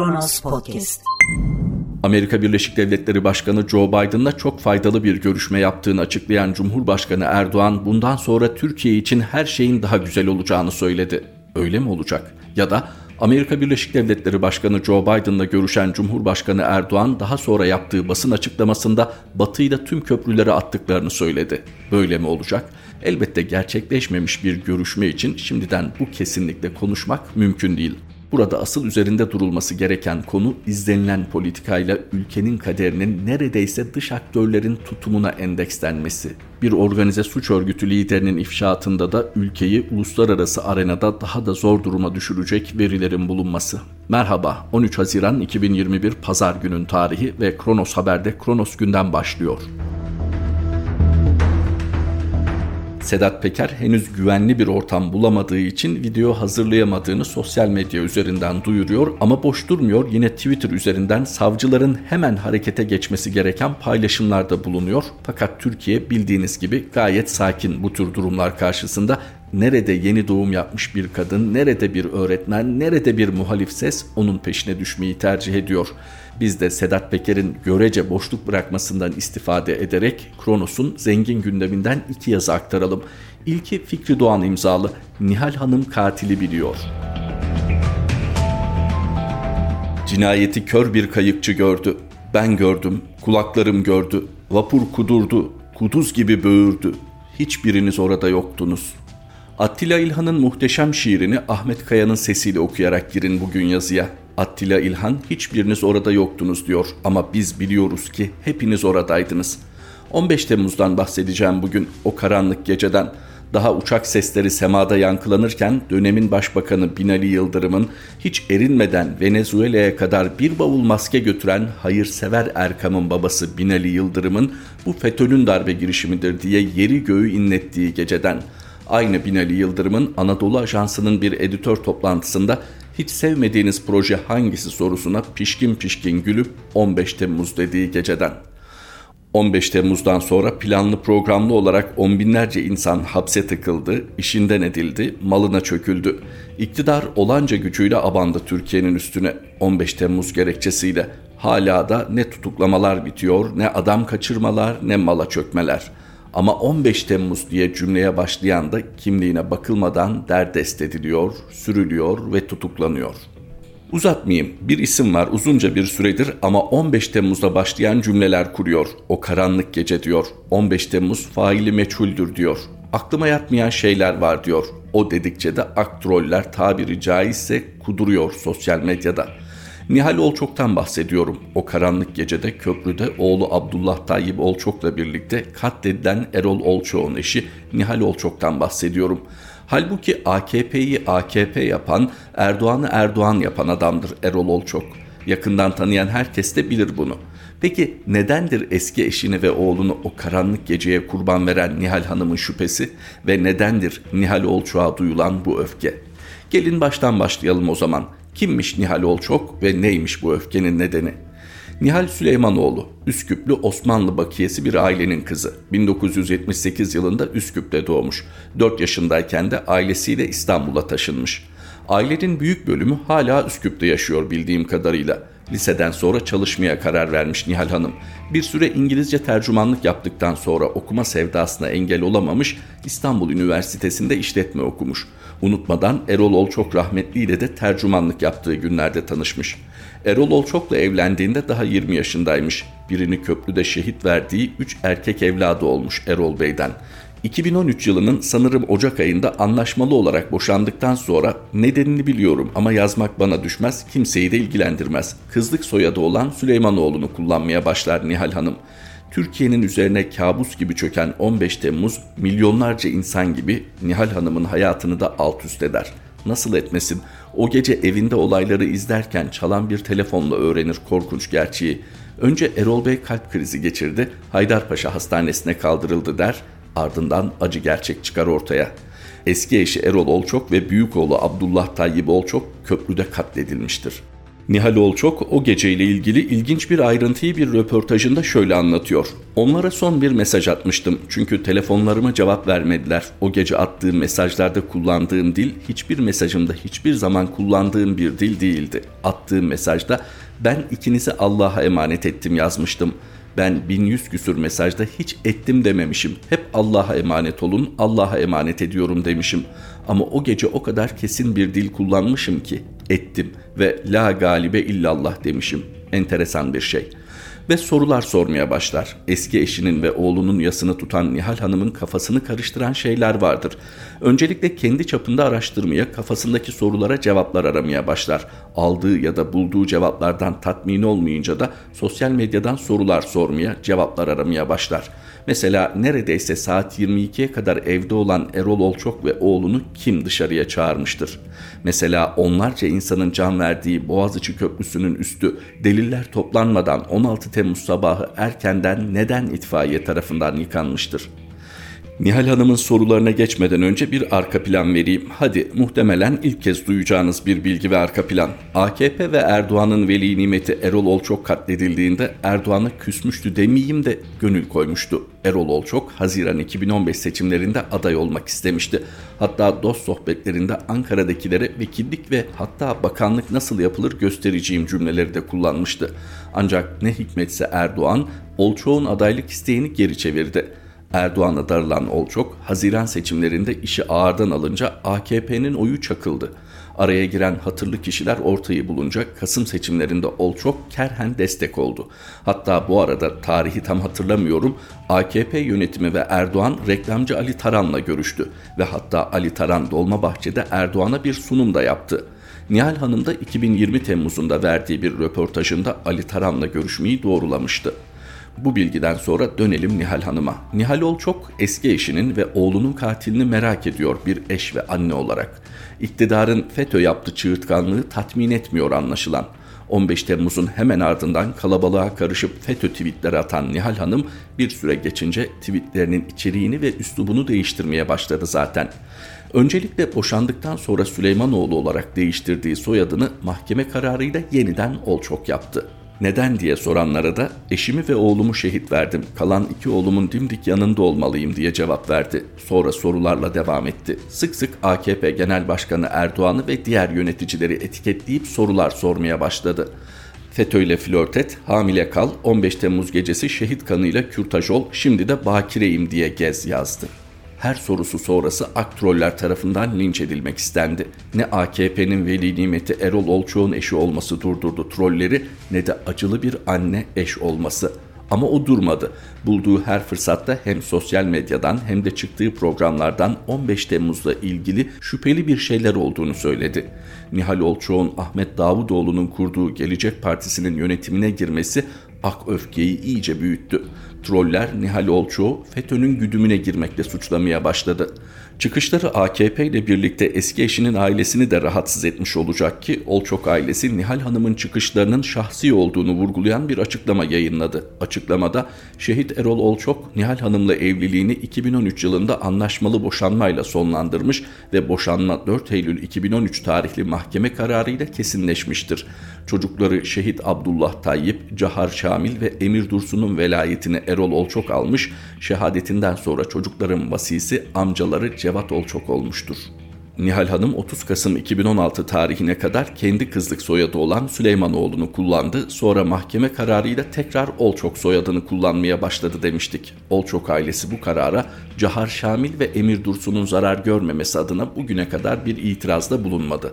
Kronos Podcast. Amerika Birleşik Devletleri Başkanı Joe Biden'la çok faydalı bir görüşme yaptığını açıklayan Cumhurbaşkanı Erdoğan bundan sonra Türkiye için her şeyin daha güzel olacağını söyledi. Öyle mi olacak? Ya da Amerika Birleşik Devletleri Başkanı Joe Biden'la görüşen Cumhurbaşkanı Erdoğan daha sonra yaptığı basın açıklamasında Batı'yla tüm köprüleri attıklarını söyledi. Böyle mi olacak? Elbette gerçekleşmemiş bir görüşme için şimdiden bu kesinlikle konuşmak mümkün değil. Burada asıl üzerinde durulması gereken konu izlenilen politikayla ülkenin kaderinin neredeyse dış aktörlerin tutumuna endekslenmesi. Bir organize suç örgütü liderinin ifşaatında da ülkeyi uluslararası arenada daha da zor duruma düşürecek verilerin bulunması. Merhaba, 13 Haziran 2021 Pazar günün tarihi ve Kronos Haber'de Kronos günden başlıyor. Sedat Peker henüz güvenli bir ortam bulamadığı için video hazırlayamadığını sosyal medya üzerinden duyuruyor ama boş durmuyor. Yine Twitter üzerinden savcıların hemen harekete geçmesi gereken paylaşımlarda bulunuyor. Fakat Türkiye bildiğiniz gibi gayet sakin bu tür durumlar karşısında nerede yeni doğum yapmış bir kadın, nerede bir öğretmen, nerede bir muhalif ses onun peşine düşmeyi tercih ediyor. Biz de Sedat Peker'in görece boşluk bırakmasından istifade ederek Kronos'un zengin gündeminden iki yazı aktaralım. İlki Fikri Doğan imzalı Nihal Hanım katili biliyor. Cinayeti kör bir kayıkçı gördü. Ben gördüm, kulaklarım gördü. Vapur kudurdu, kuduz gibi böğürdü. Hiçbiriniz orada yoktunuz. Attila İlhan'ın muhteşem şiirini Ahmet Kaya'nın sesiyle okuyarak girin bugün yazıya. Attila İlhan hiçbiriniz orada yoktunuz diyor ama biz biliyoruz ki hepiniz oradaydınız. 15 Temmuz'dan bahsedeceğim bugün o karanlık geceden. Daha uçak sesleri semada yankılanırken dönemin başbakanı Binali Yıldırım'ın hiç erinmeden Venezuela'ya kadar bir bavul maske götüren hayırsever Erkam'ın babası Binali Yıldırım'ın bu FETÖ'nün darbe girişimidir diye yeri göğü inlettiği geceden. Aynı Binali Yıldırım'ın Anadolu Ajansı'nın bir editör toplantısında hiç sevmediğiniz proje hangisi sorusuna pişkin pişkin gülüp 15 Temmuz dediği geceden. 15 Temmuz'dan sonra planlı programlı olarak on binlerce insan hapse tıkıldı, işinden edildi, malına çöküldü. İktidar olanca gücüyle abandı Türkiye'nin üstüne 15 Temmuz gerekçesiyle. Hala da ne tutuklamalar bitiyor, ne adam kaçırmalar, ne mala çökmeler. Ama 15 Temmuz diye cümleye başlayan da kimliğine bakılmadan derdest ediliyor, sürülüyor ve tutuklanıyor. Uzatmayayım. Bir isim var uzunca bir süredir ama 15 Temmuz'da başlayan cümleler kuruyor. O karanlık gece diyor. 15 Temmuz faili meçhuldür diyor. Aklıma yatmayan şeyler var diyor. O dedikçe de aktroller tabiri caizse kuduruyor sosyal medyada. Nihal Olçok'tan bahsediyorum. O karanlık gecede köprüde oğlu Abdullah Tayyip Olçok'la birlikte katledilen Erol Olçok'un eşi Nihal Olçok'tan bahsediyorum. Halbuki AKP'yi AKP yapan, Erdoğan'ı Erdoğan yapan adamdır Erol Olçok. Yakından tanıyan herkes de bilir bunu. Peki nedendir eski eşini ve oğlunu o karanlık geceye kurban veren Nihal Hanım'ın şüphesi ve nedendir Nihal Olçok'a duyulan bu öfke? Gelin baştan başlayalım o zaman. Kimmiş Nihal Olçok ve neymiş bu öfkenin nedeni? Nihal Süleymanoğlu, Üsküplü Osmanlı bakiyesi bir ailenin kızı. 1978 yılında Üsküp'te doğmuş. 4 yaşındayken de ailesiyle İstanbul'a taşınmış. Ailenin büyük bölümü hala Üsküp'te yaşıyor bildiğim kadarıyla. Liseden sonra çalışmaya karar vermiş Nihal Hanım. Bir süre İngilizce tercümanlık yaptıktan sonra okuma sevdasına engel olamamış, İstanbul Üniversitesi'nde işletme okumuş. Unutmadan Erol Olçok rahmetli ile de tercümanlık yaptığı günlerde tanışmış. Erol Olçok'la evlendiğinde daha 20 yaşındaymış. Birini köprüde şehit verdiği 3 erkek evladı olmuş Erol Bey'den. 2013 yılının sanırım Ocak ayında anlaşmalı olarak boşandıktan sonra nedenini biliyorum ama yazmak bana düşmez, kimseyi de ilgilendirmez. Kızlık soyadı olan Süleymanoğlu'nu kullanmaya başlar Nihal Hanım. Türkiye'nin üzerine kabus gibi çöken 15 Temmuz milyonlarca insan gibi Nihal Hanım'ın hayatını da alt üst eder. Nasıl etmesin? O gece evinde olayları izlerken çalan bir telefonla öğrenir korkunç gerçeği. Önce Erol Bey kalp krizi geçirdi, Haydarpaşa Hastanesi'ne kaldırıldı der, ardından acı gerçek çıkar ortaya. Eski eşi Erol Olçok ve büyük oğlu Abdullah Tayyip Olçok köprüde katledilmiştir. Nihal Olçok o geceyle ilgili ilginç bir ayrıntıyı bir röportajında şöyle anlatıyor. Onlara son bir mesaj atmıştım çünkü telefonlarıma cevap vermediler. O gece attığım mesajlarda kullandığım dil hiçbir mesajımda hiçbir zaman kullandığım bir dil değildi. Attığım mesajda ben ikinizi Allah'a emanet ettim yazmıştım. Ben 1100 küsür mesajda hiç ettim dememişim. Hep Allah'a emanet olun, Allah'a emanet ediyorum demişim. Ama o gece o kadar kesin bir dil kullanmışım ki ettim ve la galibe illallah demişim. Enteresan bir şey.'' Ve sorular sormaya başlar. Eski eşinin ve oğlunun yasını tutan Nihal Hanım'ın kafasını karıştıran şeyler vardır. Öncelikle kendi çapında araştırmaya, kafasındaki sorulara cevaplar aramaya başlar. Aldığı ya da bulduğu cevaplardan tatmin olmayınca da sosyal medyadan sorular sormaya, cevaplar aramaya başlar. Mesela neredeyse saat 22'ye kadar evde olan Erol Olçok ve oğlunu kim dışarıya çağırmıştır? Mesela onlarca insanın can verdiği Boğaziçi Köprüsü'nün üstü deliller toplanmadan 16 Temmuz sabahı erkenden neden itfaiye tarafından yıkanmıştır? Nihal Hanım'ın sorularına geçmeden önce bir arka plan vereyim. Hadi muhtemelen ilk kez duyacağınız bir bilgi ve arka plan. AKP ve Erdoğan'ın veli nimeti Erol Olçok katledildiğinde Erdoğan'a küsmüştü demeyeyim de gönül koymuştu. Erol Olçok Haziran 2015 seçimlerinde aday olmak istemişti. Hatta dost sohbetlerinde Ankara'dakilere vekillik ve hatta bakanlık nasıl yapılır göstereceğim cümleleri de kullanmıştı. Ancak ne hikmetse Erdoğan Olçok'un adaylık isteğini geri çevirdi. Erdoğan'a darılan Olçok, Haziran seçimlerinde işi ağırdan alınca AKP'nin oyu çakıldı. Araya giren hatırlı kişiler ortayı bulunca Kasım seçimlerinde Olçok kerhen destek oldu. Hatta bu arada tarihi tam hatırlamıyorum AKP yönetimi ve Erdoğan reklamcı Ali Taran'la görüştü ve hatta Ali Taran Dolmabahçe'de Erdoğan'a bir sunum da yaptı. Nihal Hanım da 2020 Temmuz'unda verdiği bir röportajında Ali Taran'la görüşmeyi doğrulamıştı. Bu bilgiden sonra dönelim Nihal Hanım'a. Nihal Olçok eski eşinin ve oğlunun katilini merak ediyor bir eş ve anne olarak. İktidarın FETÖ yaptığı çığırtkanlığı tatmin etmiyor anlaşılan. 15 Temmuz'un hemen ardından kalabalığa karışıp FETÖ tweetleri atan Nihal Hanım bir süre geçince tweetlerinin içeriğini ve üslubunu değiştirmeye başladı zaten. Öncelikle boşandıktan sonra Süleymanoğlu olarak değiştirdiği soyadını mahkeme kararıyla yeniden Olçok yaptı. Neden diye soranlara da eşimi ve oğlumu şehit verdim. Kalan iki oğlumun dimdik yanında olmalıyım diye cevap verdi. Sonra sorularla devam etti. Sık sık AKP Genel Başkanı Erdoğan'ı ve diğer yöneticileri etiketleyip sorular sormaya başladı. FETÖ ile flört et, hamile kal, 15 Temmuz gecesi şehit kanıyla kürtaj ol, şimdi de bakireyim diye gez yazdı her sorusu sonrası aktroller tarafından linç edilmek istendi. Ne AKP'nin veli nimeti Erol Olçoğ'un eşi olması durdurdu trolleri ne de acılı bir anne eş olması. Ama o durmadı. Bulduğu her fırsatta hem sosyal medyadan hem de çıktığı programlardan 15 Temmuz'la ilgili şüpheli bir şeyler olduğunu söyledi. Nihal Olçoğ'un Ahmet Davutoğlu'nun kurduğu Gelecek Partisi'nin yönetimine girmesi ak öfkeyi iyice büyüttü. Troller Nihal Olçoğ FETÖ'nün güdümüne girmekle suçlamaya başladı. Çıkışları AKP ile birlikte eski eşinin ailesini de rahatsız etmiş olacak ki Olçok ailesi Nihal Hanım'ın çıkışlarının şahsi olduğunu vurgulayan bir açıklama yayınladı. Açıklamada şehit Erol Olçok Nihal Hanım'la evliliğini 2013 yılında anlaşmalı boşanmayla sonlandırmış ve boşanma 4 Eylül 2013 tarihli mahkeme kararıyla kesinleşmiştir. Çocukları şehit Abdullah Tayyip, Cahar Şamil ve Emir Dursun'un velayetini Erol Olçok almış, şehadetinden sonra çocukların vasisi amcaları Cevat Olçok olmuştur. Nihal Hanım 30 Kasım 2016 tarihine kadar kendi kızlık soyadı olan Süleymanoğlu'nu kullandı. Sonra mahkeme kararıyla tekrar Olçok soyadını kullanmaya başladı demiştik. Olçok ailesi bu karara Cahar Şamil ve Emir Dursun'un zarar görmemesi adına bugüne kadar bir itirazda bulunmadı.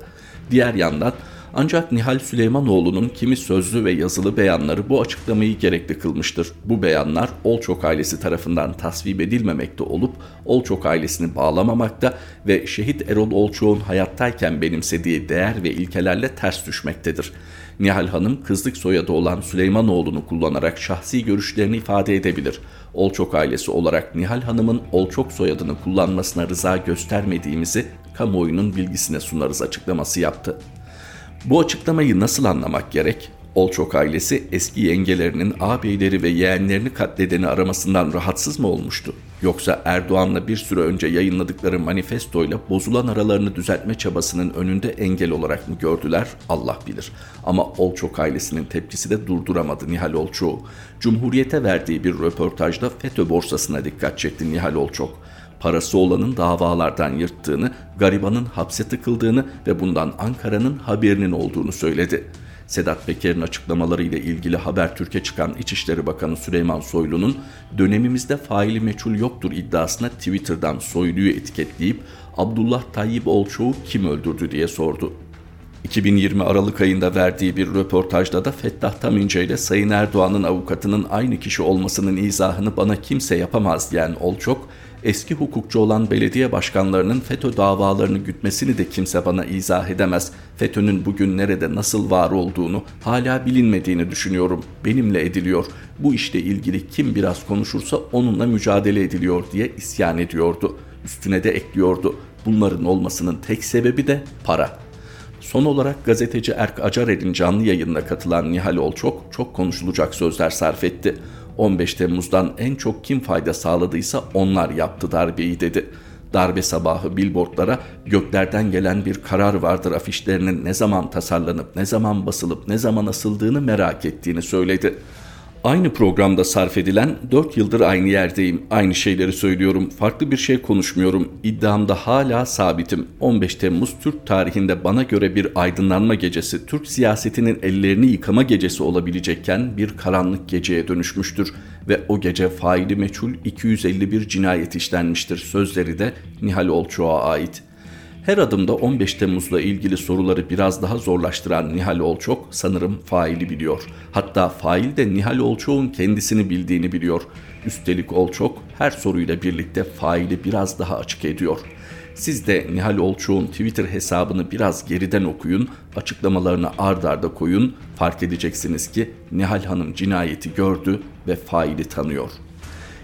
Diğer yandan ancak Nihal Süleymanoğlu'nun kimi sözlü ve yazılı beyanları bu açıklamayı gerekli kılmıştır. Bu beyanlar Olçok ailesi tarafından tasvip edilmemekte olup Olçok ailesini bağlamamakta ve şehit Erol Olçok'un hayattayken benimsediği değer ve ilkelerle ters düşmektedir. Nihal Hanım kızlık soyadı olan Süleymanoğlu'nu kullanarak şahsi görüşlerini ifade edebilir. Olçok ailesi olarak Nihal Hanım'ın Olçok soyadını kullanmasına rıza göstermediğimizi kamuoyunun bilgisine sunarız açıklaması yaptı. Bu açıklamayı nasıl anlamak gerek? Olçok ailesi eski yengelerinin ağabeyleri ve yeğenlerini katledeni aramasından rahatsız mı olmuştu? Yoksa Erdoğan'la bir süre önce yayınladıkları manifestoyla bozulan aralarını düzeltme çabasının önünde engel olarak mı gördüler Allah bilir. Ama Olçok ailesinin tepkisi de durduramadı Nihal Olçok'u. Cumhuriyete verdiği bir röportajda FETÖ borsasına dikkat çekti Nihal Olçok parası olanın davalardan yırttığını, garibanın hapse tıkıldığını ve bundan Ankara'nın haberinin olduğunu söyledi. Sedat Peker'in açıklamaları ile ilgili Habertürk'e çıkan İçişleri Bakanı Süleyman Soylu'nun dönemimizde faili meçhul yoktur iddiasına Twitter'dan Soylu'yu etiketleyip Abdullah Tayyip Olçoğ'u kim öldürdü diye sordu. 2020 Aralık ayında verdiği bir röportajda da Fettah Tamince ile Sayın Erdoğan'ın avukatının aynı kişi olmasının izahını bana kimse yapamaz diyen Olçok, eski hukukçu olan belediye başkanlarının FETÖ davalarını gütmesini de kimse bana izah edemez. FETÖ'nün bugün nerede nasıl var olduğunu hala bilinmediğini düşünüyorum. Benimle ediliyor. Bu işle ilgili kim biraz konuşursa onunla mücadele ediliyor diye isyan ediyordu. Üstüne de ekliyordu. Bunların olmasının tek sebebi de para. Son olarak gazeteci Erk Acarer'in canlı yayınına katılan Nihal Olçok çok konuşulacak sözler sarf etti. 15 Temmuz'dan en çok kim fayda sağladıysa onlar yaptı darbeyi dedi. Darbe sabahı billboardlara göklerden gelen bir karar vardır afişlerinin ne zaman tasarlanıp ne zaman basılıp ne zaman asıldığını merak ettiğini söyledi. Aynı programda sarf edilen 4 yıldır aynı yerdeyim, aynı şeyleri söylüyorum, farklı bir şey konuşmuyorum, iddiamda hala sabitim. 15 Temmuz Türk tarihinde bana göre bir aydınlanma gecesi, Türk siyasetinin ellerini yıkama gecesi olabilecekken bir karanlık geceye dönüşmüştür ve o gece faili meçhul 251 cinayet işlenmiştir sözleri de Nihal Olçoğ'a ait. Her adımda 15 Temmuz'la ilgili soruları biraz daha zorlaştıran Nihal Olçok sanırım faili biliyor. Hatta fail de Nihal Olçok'un kendisini bildiğini biliyor. Üstelik Olçok her soruyla birlikte faili biraz daha açık ediyor. Siz de Nihal Olçok'un Twitter hesabını biraz geriden okuyun, açıklamalarını ard arda koyun, fark edeceksiniz ki Nihal Hanım cinayeti gördü ve faili tanıyor.''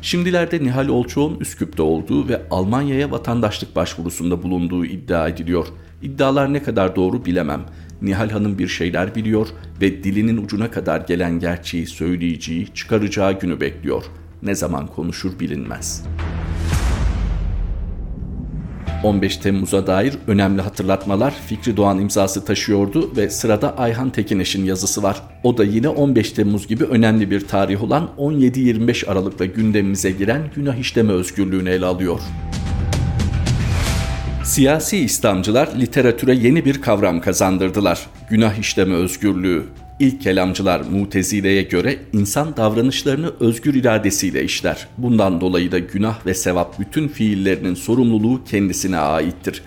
Şimdilerde Nihal Olçoğ'un Üsküp'te olduğu ve Almanya'ya vatandaşlık başvurusunda bulunduğu iddia ediliyor. İddialar ne kadar doğru bilemem. Nihal Hanım bir şeyler biliyor ve dilinin ucuna kadar gelen gerçeği söyleyeceği, çıkaracağı günü bekliyor. Ne zaman konuşur bilinmez.'' 15 Temmuz'a dair önemli hatırlatmalar Fikri Doğan imzası taşıyordu ve sırada Ayhan Tekineş'in yazısı var. O da yine 15 Temmuz gibi önemli bir tarih olan 17-25 Aralık'ta gündemimize giren günah işleme özgürlüğünü ele alıyor. Siyasi İslamcılar literatüre yeni bir kavram kazandırdılar. Günah işleme özgürlüğü. İlk kelamcılar Mutezile'ye göre insan davranışlarını özgür iradesiyle işler. Bundan dolayı da günah ve sevap bütün fiillerinin sorumluluğu kendisine aittir.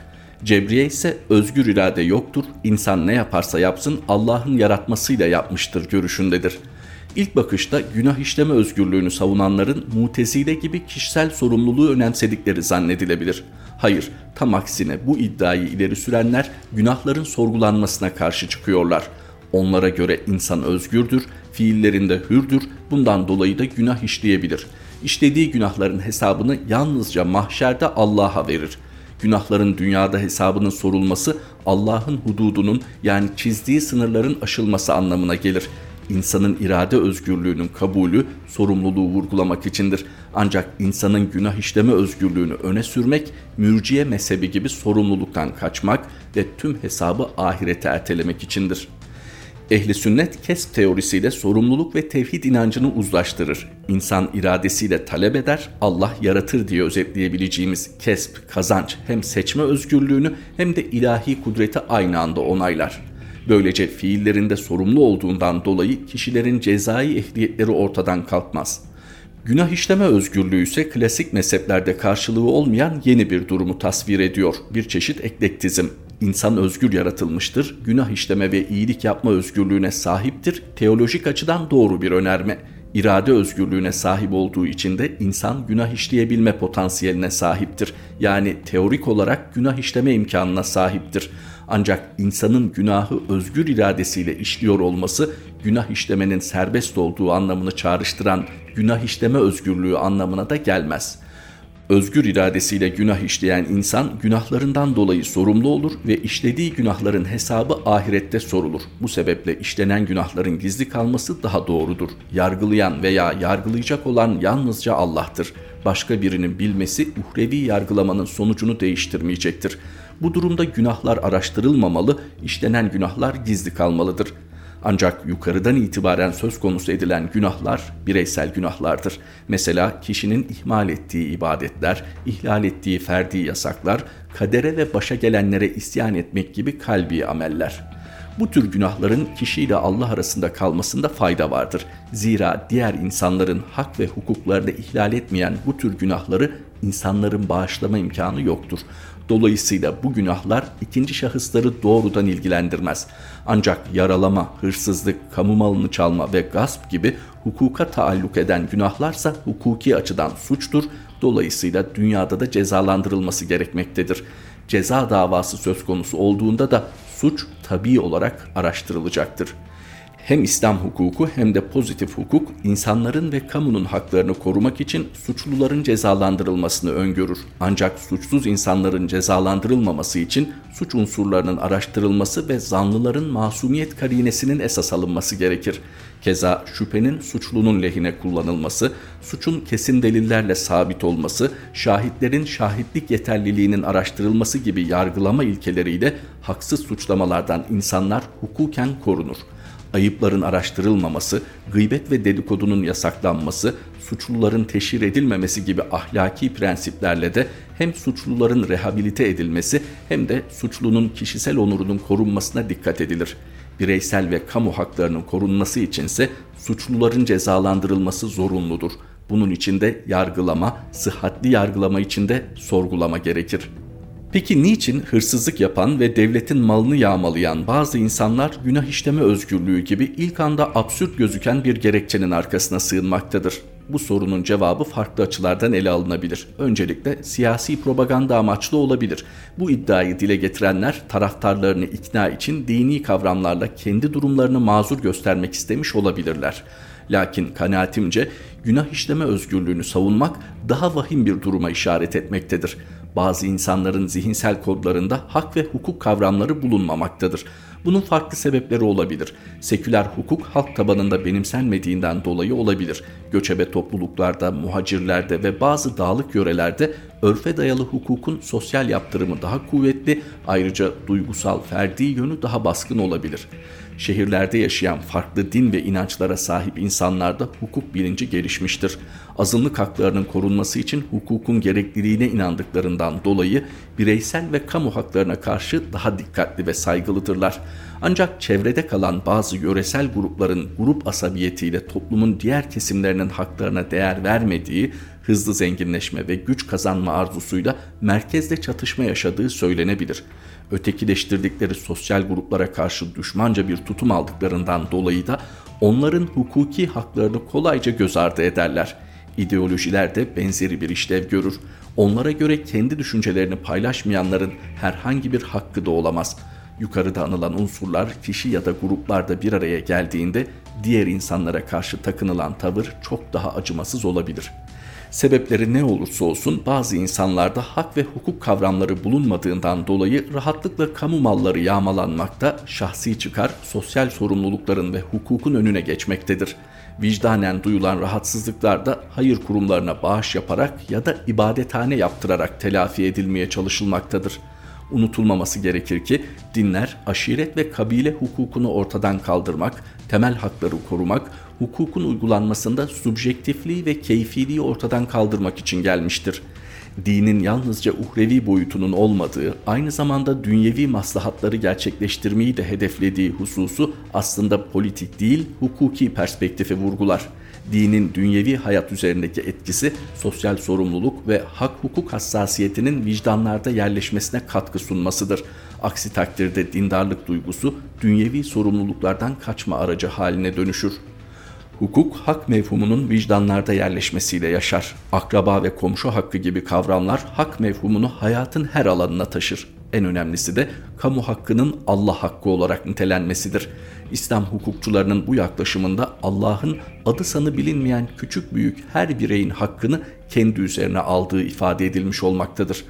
Cebriye ise özgür irade yoktur, insan ne yaparsa yapsın Allah'ın yaratmasıyla yapmıştır görüşündedir. İlk bakışta günah işleme özgürlüğünü savunanların mutezile gibi kişisel sorumluluğu önemsedikleri zannedilebilir. Hayır, tam aksine bu iddiayı ileri sürenler günahların sorgulanmasına karşı çıkıyorlar.'' Onlara göre insan özgürdür, fiillerinde hürdür, bundan dolayı da günah işleyebilir. İşlediği günahların hesabını yalnızca mahşerde Allah'a verir. Günahların dünyada hesabının sorulması Allah'ın hududunun yani çizdiği sınırların aşılması anlamına gelir. İnsanın irade özgürlüğünün kabulü sorumluluğu vurgulamak içindir. Ancak insanın günah işleme özgürlüğünü öne sürmek, mürciye mezhebi gibi sorumluluktan kaçmak ve tüm hesabı ahirete ertelemek içindir.'' Ehli sünnet kesp teorisiyle sorumluluk ve tevhid inancını uzlaştırır. İnsan iradesiyle talep eder, Allah yaratır diye özetleyebileceğimiz kesp, kazanç hem seçme özgürlüğünü hem de ilahi kudreti aynı anda onaylar. Böylece fiillerinde sorumlu olduğundan dolayı kişilerin cezai ehliyetleri ortadan kalkmaz. Günah işleme özgürlüğü ise klasik mezheplerde karşılığı olmayan yeni bir durumu tasvir ediyor. Bir çeşit eklektizm. İnsan özgür yaratılmıştır, günah işleme ve iyilik yapma özgürlüğüne sahiptir, teolojik açıdan doğru bir önerme. İrade özgürlüğüne sahip olduğu için de insan günah işleyebilme potansiyeline sahiptir. Yani teorik olarak günah işleme imkanına sahiptir. Ancak insanın günahı özgür iradesiyle işliyor olması günah işlemenin serbest olduğu anlamını çağrıştıran günah işleme özgürlüğü anlamına da gelmez.'' Özgür iradesiyle günah işleyen insan günahlarından dolayı sorumlu olur ve işlediği günahların hesabı ahirette sorulur. Bu sebeple işlenen günahların gizli kalması daha doğrudur. Yargılayan veya yargılayacak olan yalnızca Allah'tır. başka birinin bilmesi uhrevi yargılamanın sonucunu değiştirmeyecektir. Bu durumda günahlar araştırılmamalı, işlenen günahlar gizli kalmalıdır.'' Ancak yukarıdan itibaren söz konusu edilen günahlar bireysel günahlardır. Mesela kişinin ihmal ettiği ibadetler, ihlal ettiği ferdi yasaklar, kadere ve başa gelenlere isyan etmek gibi kalbi ameller. Bu tür günahların kişiyle Allah arasında kalmasında fayda vardır. Zira diğer insanların hak ve hukuklarını ihlal etmeyen bu tür günahları insanların bağışlama imkanı yoktur. Dolayısıyla bu günahlar ikinci şahısları doğrudan ilgilendirmez. Ancak yaralama, hırsızlık, kamu malını çalma ve gasp gibi hukuka taalluk eden günahlarsa hukuki açıdan suçtur. Dolayısıyla dünyada da cezalandırılması gerekmektedir. Ceza davası söz konusu olduğunda da suç tabii olarak araştırılacaktır.'' Hem İslam hukuku hem de pozitif hukuk insanların ve kamunun haklarını korumak için suçluların cezalandırılmasını öngörür. Ancak suçsuz insanların cezalandırılmaması için suç unsurlarının araştırılması ve zanlıların masumiyet karinesinin esas alınması gerekir. Keza şüphenin suçlunun lehine kullanılması, suçun kesin delillerle sabit olması, şahitlerin şahitlik yeterliliğinin araştırılması gibi yargılama ilkeleriyle haksız suçlamalardan insanlar hukuken korunur.'' Ayıpların araştırılmaması, gıybet ve dedikodunun yasaklanması, suçluların teşhir edilmemesi gibi ahlaki prensiplerle de hem suçluların rehabilite edilmesi hem de suçlunun kişisel onurunun korunmasına dikkat edilir. Bireysel ve kamu haklarının korunması içinse suçluların cezalandırılması zorunludur. Bunun için de yargılama, sıhhatli yargılama için de sorgulama gerekir.'' Peki niçin hırsızlık yapan ve devletin malını yağmalayan bazı insanlar günah işleme özgürlüğü gibi ilk anda absürt gözüken bir gerekçenin arkasına sığınmaktadır? Bu sorunun cevabı farklı açılardan ele alınabilir. Öncelikle siyasi propaganda amaçlı olabilir. Bu iddiayı dile getirenler taraftarlarını ikna için dini kavramlarla kendi durumlarını mazur göstermek istemiş olabilirler. Lakin kanaatimce günah işleme özgürlüğünü savunmak daha vahim bir duruma işaret etmektedir bazı insanların zihinsel kodlarında hak ve hukuk kavramları bulunmamaktadır. Bunun farklı sebepleri olabilir. Seküler hukuk halk tabanında benimsenmediğinden dolayı olabilir. Göçebe topluluklarda, muhacirlerde ve bazı dağlık yörelerde örfe dayalı hukukun sosyal yaptırımı daha kuvvetli, ayrıca duygusal, ferdi yönü daha baskın olabilir. Şehirlerde yaşayan farklı din ve inançlara sahip insanlarda hukuk bilinci gelişmiştir. Azınlık haklarının korunması için hukukun gerekliliğine inandıklarından dolayı bireysel ve kamu haklarına karşı daha dikkatli ve saygılıdırlar. Ancak çevrede kalan bazı yöresel grupların grup asabiyetiyle toplumun diğer kesimlerinin haklarına değer vermediği, hızlı zenginleşme ve güç kazanma arzusuyla merkezde çatışma yaşadığı söylenebilir ötekileştirdikleri sosyal gruplara karşı düşmanca bir tutum aldıklarından dolayı da onların hukuki haklarını kolayca göz ardı ederler. İdeolojiler de benzeri bir işlev görür. Onlara göre kendi düşüncelerini paylaşmayanların herhangi bir hakkı da olamaz. Yukarıda anılan unsurlar kişi ya da gruplarda bir araya geldiğinde diğer insanlara karşı takınılan tavır çok daha acımasız olabilir.'' Sebepleri ne olursa olsun bazı insanlarda hak ve hukuk kavramları bulunmadığından dolayı rahatlıkla kamu malları yağmalanmakta, şahsi çıkar, sosyal sorumlulukların ve hukukun önüne geçmektedir. Vicdanen duyulan rahatsızlıklar da hayır kurumlarına bağış yaparak ya da ibadethane yaptırarak telafi edilmeye çalışılmaktadır.'' Unutulmaması gerekir ki dinler aşiret ve kabile hukukunu ortadan kaldırmak, temel hakları korumak, hukukun uygulanmasında subjektifliği ve keyfiliği ortadan kaldırmak için gelmiştir. Dinin yalnızca uhrevi boyutunun olmadığı, aynı zamanda dünyevi maslahatları gerçekleştirmeyi de hedeflediği hususu aslında politik değil, hukuki perspektifi vurgular.'' dinin dünyevi hayat üzerindeki etkisi sosyal sorumluluk ve hak hukuk hassasiyetinin vicdanlarda yerleşmesine katkı sunmasıdır. Aksi takdirde dindarlık duygusu dünyevi sorumluluklardan kaçma aracı haline dönüşür. Hukuk, hak mevhumunun vicdanlarda yerleşmesiyle yaşar. Akraba ve komşu hakkı gibi kavramlar hak mevhumunu hayatın her alanına taşır. En önemlisi de kamu hakkının Allah hakkı olarak nitelenmesidir. İslam hukukçularının bu yaklaşımında Allah'ın adı sanı bilinmeyen küçük büyük her bireyin hakkını kendi üzerine aldığı ifade edilmiş olmaktadır.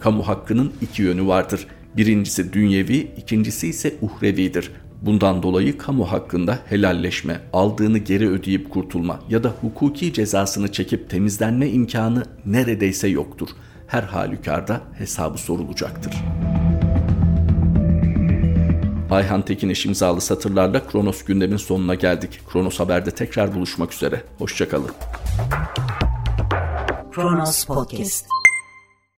Kamu hakkının iki yönü vardır. Birincisi dünyevi, ikincisi ise uhrevidir. Bundan dolayı kamu hakkında helalleşme, aldığını geri ödeyip kurtulma ya da hukuki cezasını çekip temizlenme imkanı neredeyse yoktur. Her halükarda hesabı sorulacaktır. Ayhan Tekin eş imzalı satırlarla Kronos gündemin sonuna geldik. Kronos Haber'de tekrar buluşmak üzere. Hoşçakalın. Kronos Podcast